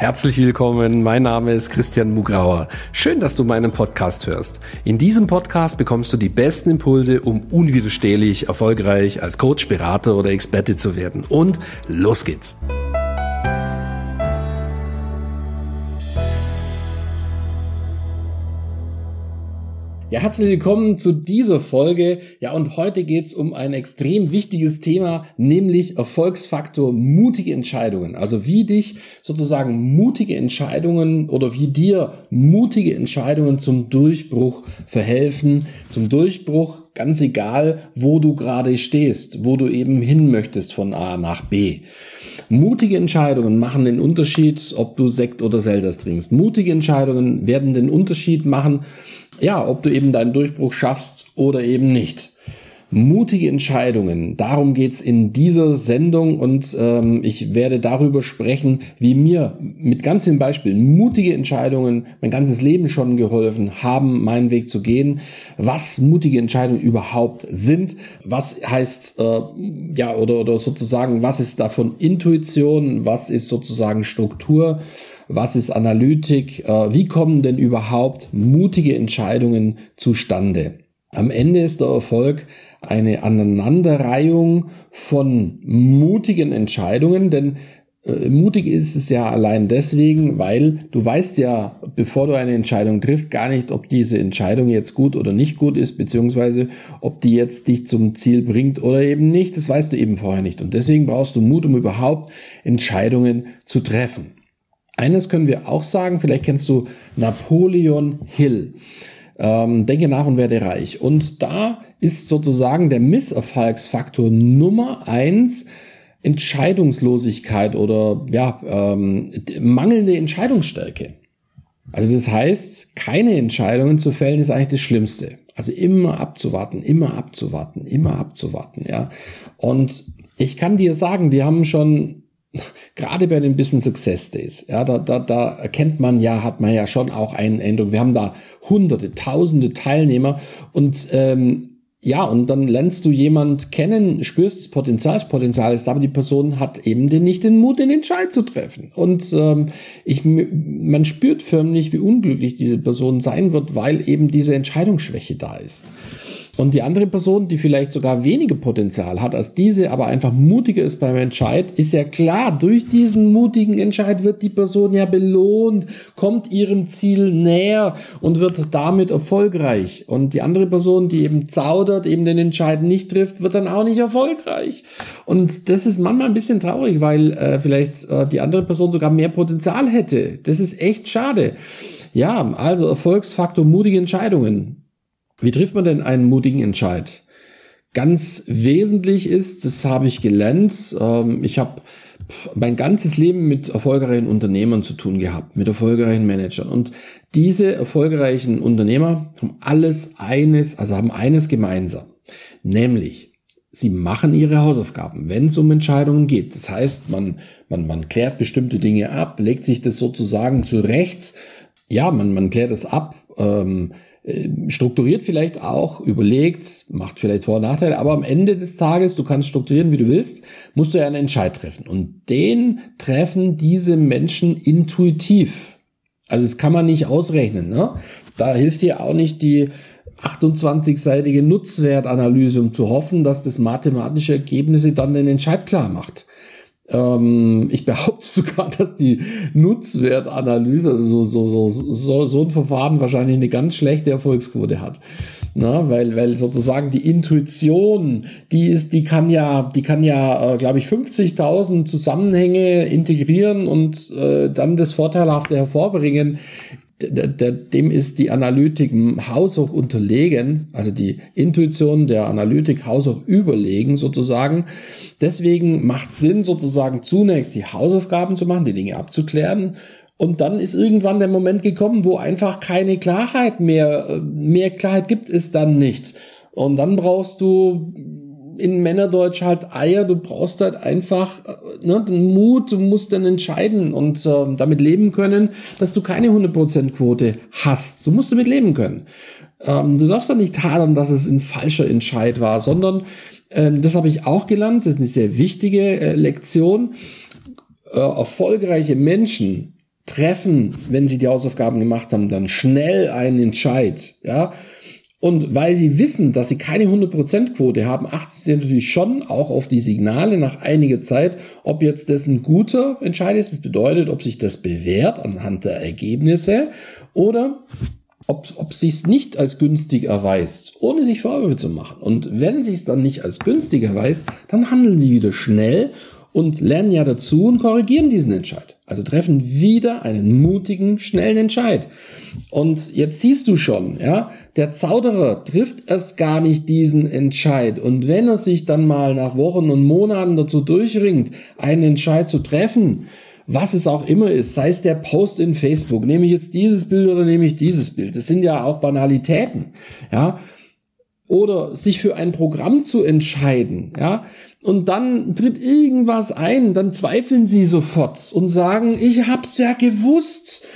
Herzlich willkommen, mein Name ist Christian Mugrauer. Schön, dass du meinen Podcast hörst. In diesem Podcast bekommst du die besten Impulse, um unwiderstehlich erfolgreich als Coach, Berater oder Experte zu werden. Und los geht's! Ja, herzlich willkommen zu dieser Folge. Ja, und heute geht's um ein extrem wichtiges Thema, nämlich Erfolgsfaktor mutige Entscheidungen. Also wie dich sozusagen mutige Entscheidungen oder wie dir mutige Entscheidungen zum Durchbruch verhelfen, zum Durchbruch, ganz egal, wo du gerade stehst, wo du eben hin möchtest von A nach B. Mutige Entscheidungen machen den Unterschied, ob du Sekt oder Selters trinkst. Mutige Entscheidungen werden den Unterschied machen, ja, ob du eben deinen Durchbruch schaffst oder eben nicht. Mutige Entscheidungen, darum geht's in dieser Sendung und ähm, ich werde darüber sprechen, wie mir mit ganz vielen Beispielen mutige Entscheidungen mein ganzes Leben schon geholfen haben, meinen Weg zu gehen, was mutige Entscheidungen überhaupt sind, was heißt, äh, ja, oder, oder sozusagen, was ist davon Intuition, was ist sozusagen Struktur, was ist Analytik, äh, wie kommen denn überhaupt mutige Entscheidungen zustande. Am Ende ist der Erfolg eine Aneinanderreihung von mutigen Entscheidungen, denn äh, mutig ist es ja allein deswegen, weil du weißt ja, bevor du eine Entscheidung triffst, gar nicht, ob diese Entscheidung jetzt gut oder nicht gut ist, beziehungsweise ob die jetzt dich zum Ziel bringt oder eben nicht. Das weißt du eben vorher nicht. Und deswegen brauchst du Mut, um überhaupt Entscheidungen zu treffen. Eines können wir auch sagen, vielleicht kennst du Napoleon Hill. Ähm, denke nach und werde reich. Und da ist sozusagen der Misserfolgsfaktor Nummer eins Entscheidungslosigkeit oder ja, ähm, mangelnde Entscheidungsstärke. Also das heißt, keine Entscheidungen zu fällen ist eigentlich das Schlimmste. Also immer abzuwarten, immer abzuwarten, immer abzuwarten, ja. Und ich kann dir sagen, wir haben schon gerade bei den Business Success Days, ja, da, da, da erkennt man ja, hat man ja schon auch einen Änderung. Wir haben da hunderte, tausende Teilnehmer und ähm, ja, und dann lernst du jemand kennen, spürst das Potenzial, das Potenzial ist, aber die Person hat eben den, nicht den Mut, den Entscheid zu treffen. Und ähm, ich, man spürt förmlich, wie unglücklich diese Person sein wird, weil eben diese Entscheidungsschwäche da ist. Und die andere Person, die vielleicht sogar weniger Potenzial hat als diese, aber einfach mutiger ist beim Entscheid, ist ja klar, durch diesen mutigen Entscheid wird die Person ja belohnt, kommt ihrem Ziel näher und wird damit erfolgreich. Und die andere Person, die eben zaudert, eben den Entscheid nicht trifft, wird dann auch nicht erfolgreich. Und das ist manchmal ein bisschen traurig, weil äh, vielleicht äh, die andere Person sogar mehr Potenzial hätte. Das ist echt schade. Ja, also Erfolgsfaktor mutige Entscheidungen. Wie trifft man denn einen mutigen Entscheid? Ganz wesentlich ist, das habe ich gelernt, ähm, ich habe mein ganzes Leben mit erfolgreichen Unternehmern zu tun gehabt, mit erfolgreichen Managern. Und diese erfolgreichen Unternehmer haben alles eines, also haben eines gemeinsam, nämlich sie machen ihre Hausaufgaben, wenn es um Entscheidungen geht. Das heißt, man, man, man klärt bestimmte Dinge ab, legt sich das sozusagen zurecht. Ja, man, man klärt es ab. Ähm, äh, strukturiert vielleicht auch, überlegt, macht vielleicht Vor- und Nachteile, aber am Ende des Tages, du kannst strukturieren, wie du willst, musst du ja einen Entscheid treffen. Und den treffen diese Menschen intuitiv. Also das kann man nicht ausrechnen. Ne? Da hilft dir auch nicht die 28-seitige Nutzwertanalyse, um zu hoffen, dass das mathematische Ergebnisse dann den Entscheid klar macht. Ähm, ich behaupte sogar, dass die Nutzwertanalyse, also so, so, so, so ein Verfahren wahrscheinlich eine ganz schlechte Erfolgsquote hat. Na, weil, weil sozusagen die Intuition, die ist, die kann ja, die kann ja, äh, glaube ich, 50.000 Zusammenhänge integrieren und äh, dann das Vorteilhafte hervorbringen dem ist die Analytik haushoch unterlegen, also die Intuition der Analytik haushoch überlegen sozusagen. Deswegen macht Sinn sozusagen zunächst die Hausaufgaben zu machen, die Dinge abzuklären. Und dann ist irgendwann der Moment gekommen, wo einfach keine Klarheit mehr, mehr Klarheit gibt es dann nicht. Und dann brauchst du in Männerdeutsch halt Eier, du brauchst halt einfach äh, ne, den Mut, du musst dann entscheiden und äh, damit leben können, dass du keine 100% Quote hast. Du musst damit leben können. Ähm, du darfst dann nicht hadern, dass es ein falscher Entscheid war, sondern ähm, das habe ich auch gelernt, das ist eine sehr wichtige äh, Lektion. Äh, erfolgreiche Menschen treffen, wenn sie die Hausaufgaben gemacht haben, dann schnell einen Entscheid, ja. Und weil sie wissen, dass sie keine 100%-Quote haben, achten sie natürlich schon auch auf die Signale nach einiger Zeit, ob jetzt das ein guter Entscheid ist. Das bedeutet, ob sich das bewährt anhand der Ergebnisse oder ob, ob sich es nicht als günstig erweist, ohne sich Vorwürfe zu machen. Und wenn sich es dann nicht als günstig erweist, dann handeln sie wieder schnell und lernen ja dazu und korrigieren diesen Entscheid. Also treffen wieder einen mutigen, schnellen Entscheid. Und jetzt siehst du schon, ja, der Zauderer trifft erst gar nicht diesen Entscheid. Und wenn er sich dann mal nach Wochen und Monaten dazu durchringt, einen Entscheid zu treffen, was es auch immer ist, sei es der Post in Facebook, nehme ich jetzt dieses Bild oder nehme ich dieses Bild, das sind ja auch Banalitäten, ja, oder sich für ein Programm zu entscheiden, ja, und dann tritt irgendwas ein, dann zweifeln sie sofort und sagen, ich hab's ja gewusst.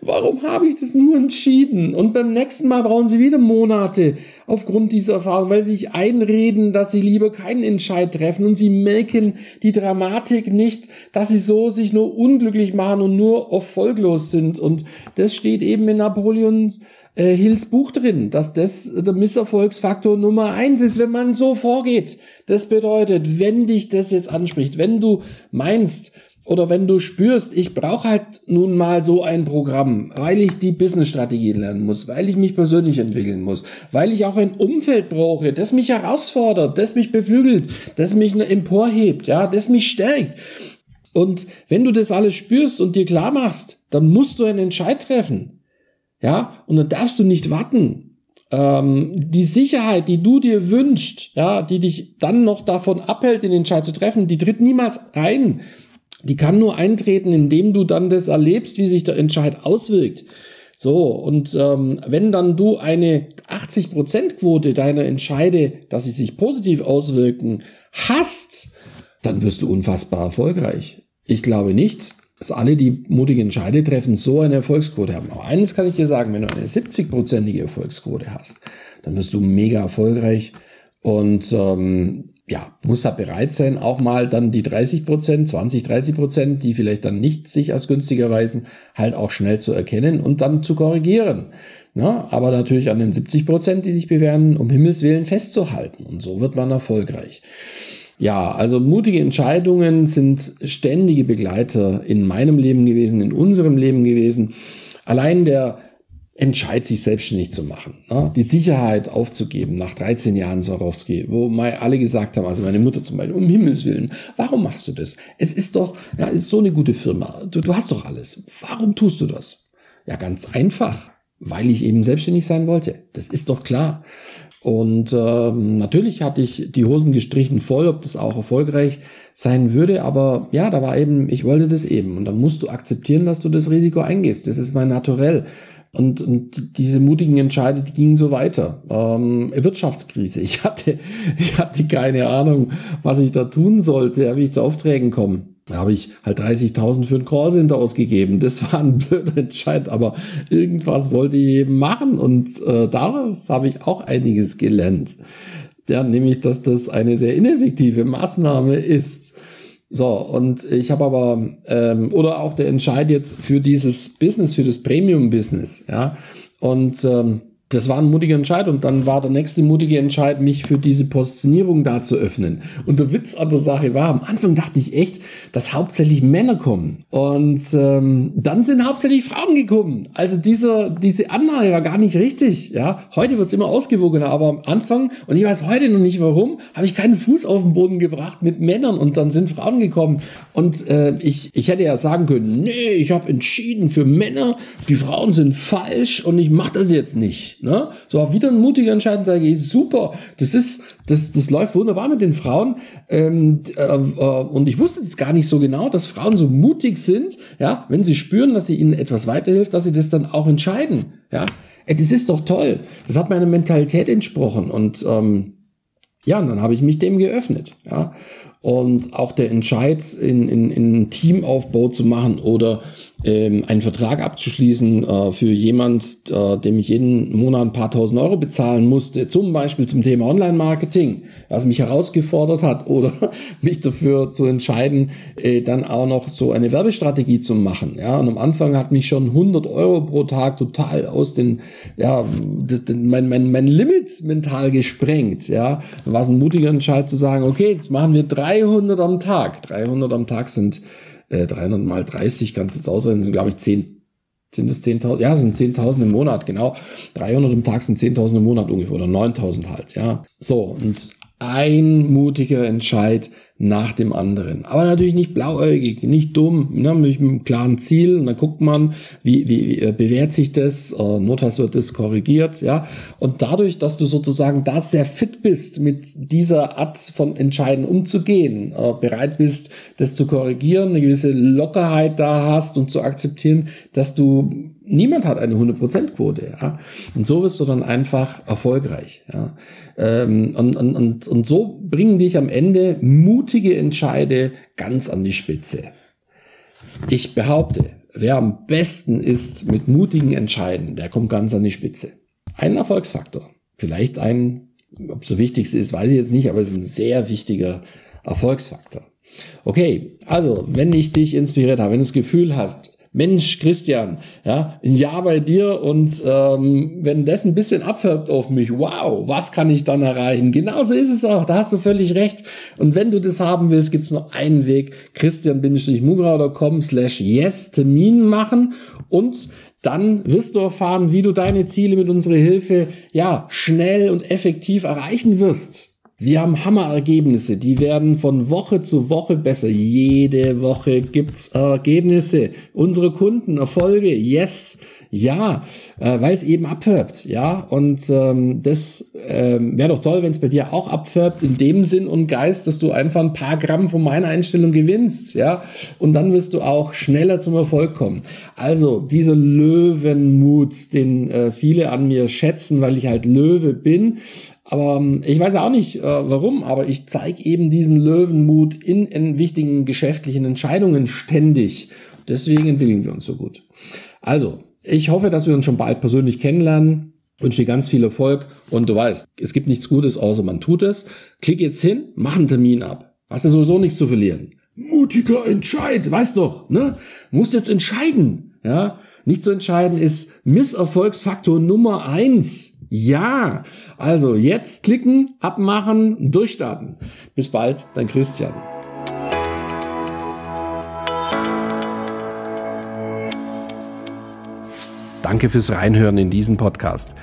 Warum habe ich das nur entschieden? Und beim nächsten Mal brauchen sie wieder Monate aufgrund dieser Erfahrung, weil sie sich einreden, dass sie lieber keinen Entscheid treffen und sie merken die Dramatik nicht, dass sie so sich nur unglücklich machen und nur erfolglos sind. Und das steht eben in Napoleon äh, Hills Buch drin, dass das der Misserfolgsfaktor Nummer eins ist, wenn man so vorgeht. Das bedeutet, wenn dich das jetzt anspricht, wenn du meinst, oder wenn du spürst, ich brauche halt nun mal so ein Programm, weil ich die Business-Strategien lernen muss, weil ich mich persönlich entwickeln muss, weil ich auch ein Umfeld brauche, das mich herausfordert, das mich beflügelt, das mich emporhebt, ja, das mich stärkt. Und wenn du das alles spürst und dir klar machst, dann musst du einen Entscheid treffen. Ja, und dann darfst du nicht warten. Ähm, die Sicherheit, die du dir wünschst, ja, die dich dann noch davon abhält, den Entscheid zu treffen, die tritt niemals ein. Die kann nur eintreten, indem du dann das erlebst, wie sich der Entscheid auswirkt. So, und ähm, wenn dann du eine 80%-Quote deiner Entscheide, dass sie sich positiv auswirken, hast, dann wirst du unfassbar erfolgreich. Ich glaube nicht, dass alle, die mutige Entscheide treffen, so eine Erfolgsquote haben. Aber eines kann ich dir sagen, wenn du eine 70-prozentige Erfolgsquote hast, dann wirst du mega erfolgreich und ähm, ja, muss da bereit sein, auch mal dann die 30 Prozent, 20, 30 Prozent, die vielleicht dann nicht sich als günstiger weisen, halt auch schnell zu erkennen und dann zu korrigieren. Na, aber natürlich an den 70 Prozent, die sich bewähren, um Himmels Willen festzuhalten. Und so wird man erfolgreich. Ja, also mutige Entscheidungen sind ständige Begleiter in meinem Leben gewesen, in unserem Leben gewesen. Allein der Entscheid, sich selbstständig zu machen, ne? die Sicherheit aufzugeben nach 13 Jahren Swarovski, wo mal alle gesagt haben, also meine Mutter zum Beispiel, um Himmels Willen, warum machst du das? Es ist doch, ja, ist so eine gute Firma, du, du hast doch alles. Warum tust du das? Ja, ganz einfach, weil ich eben selbstständig sein wollte. Das ist doch klar. Und ähm, natürlich hatte ich die Hosen gestrichen voll, ob das auch erfolgreich sein würde. Aber ja, da war eben, ich wollte das eben. Und dann musst du akzeptieren, dass du das Risiko eingehst. Das ist mein Naturell. Und, und diese mutigen Entscheide, die gingen so weiter. Ähm, Wirtschaftskrise. Ich hatte, ich hatte keine Ahnung, was ich da tun sollte, wie ich zu Aufträgen komme. Da habe ich halt 30.000 für ein Callcenter ausgegeben. Das war ein blöder Entscheid, aber irgendwas wollte ich eben machen und äh, daraus habe ich auch einiges gelernt. Ja, nämlich, dass das eine sehr ineffektive Maßnahme ist. So, und ich habe aber, ähm, oder auch der Entscheid jetzt für dieses Business, für das Premium-Business, ja. Und ähm, das war ein mutiger Entscheid und dann war der nächste mutige Entscheid, mich für diese Positionierung da zu öffnen. Und der Witz an der Sache war, am Anfang dachte ich echt, dass hauptsächlich Männer kommen. Und ähm, dann sind hauptsächlich Frauen gekommen. Also dieser, diese Annahme war gar nicht richtig. Ja, Heute wird's immer ausgewogener, aber am Anfang, und ich weiß heute noch nicht warum, habe ich keinen Fuß auf den Boden gebracht mit Männern und dann sind Frauen gekommen. Und äh, ich, ich hätte ja sagen können, nee, ich habe entschieden für Männer, die Frauen sind falsch und ich mache das jetzt nicht. Ne? So auch wieder ein mutiger Entscheid, sage ich, super, das ist, das, das läuft wunderbar mit den Frauen. Ähm, äh, äh, und ich wusste das gar nicht so genau, dass Frauen so mutig sind, ja, wenn sie spüren, dass sie ihnen etwas weiterhilft, dass sie das dann auch entscheiden. Ja, äh, das ist doch toll. Das hat meiner Mentalität entsprochen. Und ähm, ja, und dann habe ich mich dem geöffnet. Ja. Und auch der Entscheid, in, in, in Teamaufbau zu machen oder ähm, einen Vertrag abzuschließen äh, für jemand, äh, dem ich jeden Monat ein paar tausend Euro bezahlen musste, zum Beispiel zum Thema Online-Marketing, was mich herausgefordert hat, oder mich dafür zu entscheiden, äh, dann auch noch so eine Werbestrategie zu machen. Ja, und am Anfang hat mich schon 100 Euro pro Tag total aus den, ja, das, mein, mein, mein Limit mental gesprengt. Ja, war es ein mutiger Entscheid zu sagen, okay, jetzt machen wir 300 am Tag. 300 am Tag sind äh, 300 mal 30, kannst du es ausrechnen, sind glaube ich 10, sind es 10.000? Ja, sind 10.000 im Monat, genau. 300 im Tag sind 10.000 im Monat ungefähr oder 9.000 halt, ja. So, und ein mutiger Entscheid nach dem anderen. Aber natürlich nicht blauäugig, nicht dumm, ne, mit einem klaren Ziel. Und dann guckt man, wie, wie, wie äh, bewährt sich das, äh, notfalls wird das korrigiert, ja. Und dadurch, dass du sozusagen da sehr fit bist, mit dieser Art von Entscheiden umzugehen, äh, bereit bist, das zu korrigieren, eine gewisse Lockerheit da hast und zu akzeptieren, dass du niemand hat eine 100%-Quote, ja. Und so wirst du dann einfach erfolgreich, ja. Ähm, und, und, und, und so bringen dich am Ende mutige Entscheide ganz an die Spitze. Ich behaupte, wer am besten ist mit mutigen Entscheiden, der kommt ganz an die Spitze. Ein Erfolgsfaktor. Vielleicht ein, ob es so wichtigste ist, weiß ich jetzt nicht, aber es ist ein sehr wichtiger Erfolgsfaktor. Okay, also wenn ich dich inspiriert habe, wenn du das Gefühl hast, Mensch, Christian, ja, ein Jahr bei dir und ähm, wenn das ein bisschen abfärbt auf mich, wow, was kann ich dann erreichen? Genauso ist es auch, da hast du völlig recht. Und wenn du das haben willst, gibt es nur einen Weg, christian-mugrau.com slash yes Termin machen und dann wirst du erfahren, wie du deine Ziele mit unserer Hilfe ja schnell und effektiv erreichen wirst. Wir haben Hammerergebnisse, die werden von Woche zu Woche besser. Jede Woche gibt's Ergebnisse. Unsere Kunden, Erfolge, yes, ja, äh, weil es eben abfärbt, ja. Und ähm, das ähm, wäre doch toll, wenn es bei dir auch abfärbt, in dem Sinn und Geist, dass du einfach ein paar Gramm von meiner Einstellung gewinnst, ja. Und dann wirst du auch schneller zum Erfolg kommen. Also dieser Löwenmut, den äh, viele an mir schätzen, weil ich halt Löwe bin, aber ähm, ich weiß auch nicht äh, warum, aber ich zeige eben diesen Löwenmut in, in wichtigen geschäftlichen Entscheidungen ständig. Deswegen entwickeln wir uns so gut. Also, ich hoffe, dass wir uns schon bald persönlich kennenlernen. Wünsche dir ganz viel Erfolg und du weißt, es gibt nichts Gutes, außer man tut es. Klick jetzt hin, mach einen Termin ab. Hast du sowieso nichts zu verlieren. Mutiger Entscheid, weißt doch, ne? Musst jetzt entscheiden, ja? Nicht zu entscheiden ist Misserfolgsfaktor Nummer eins. Ja, also jetzt klicken, abmachen, durchstarten. Bis bald, dein Christian. Danke fürs Reinhören in diesen Podcast.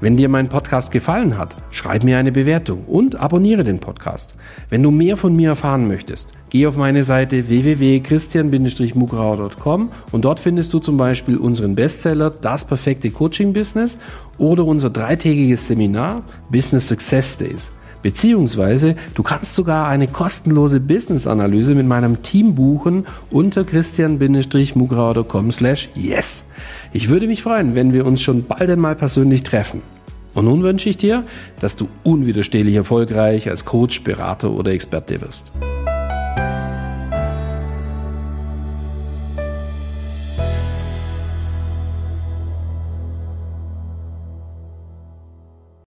Wenn dir mein Podcast gefallen hat, schreib mir eine Bewertung und abonniere den Podcast. Wenn du mehr von mir erfahren möchtest, geh auf meine Seite www.christian-mugrauer.com und dort findest du zum Beispiel unseren Bestseller Das perfekte Coaching Business oder unser dreitägiges Seminar Business Success Days. Beziehungsweise du kannst sogar eine kostenlose Business-Analyse mit meinem Team buchen unter christian-mugrauer.com slash yes. Ich würde mich freuen, wenn wir uns schon bald einmal persönlich treffen. Und nun wünsche ich dir, dass du unwiderstehlich erfolgreich als Coach, Berater oder Experte wirst.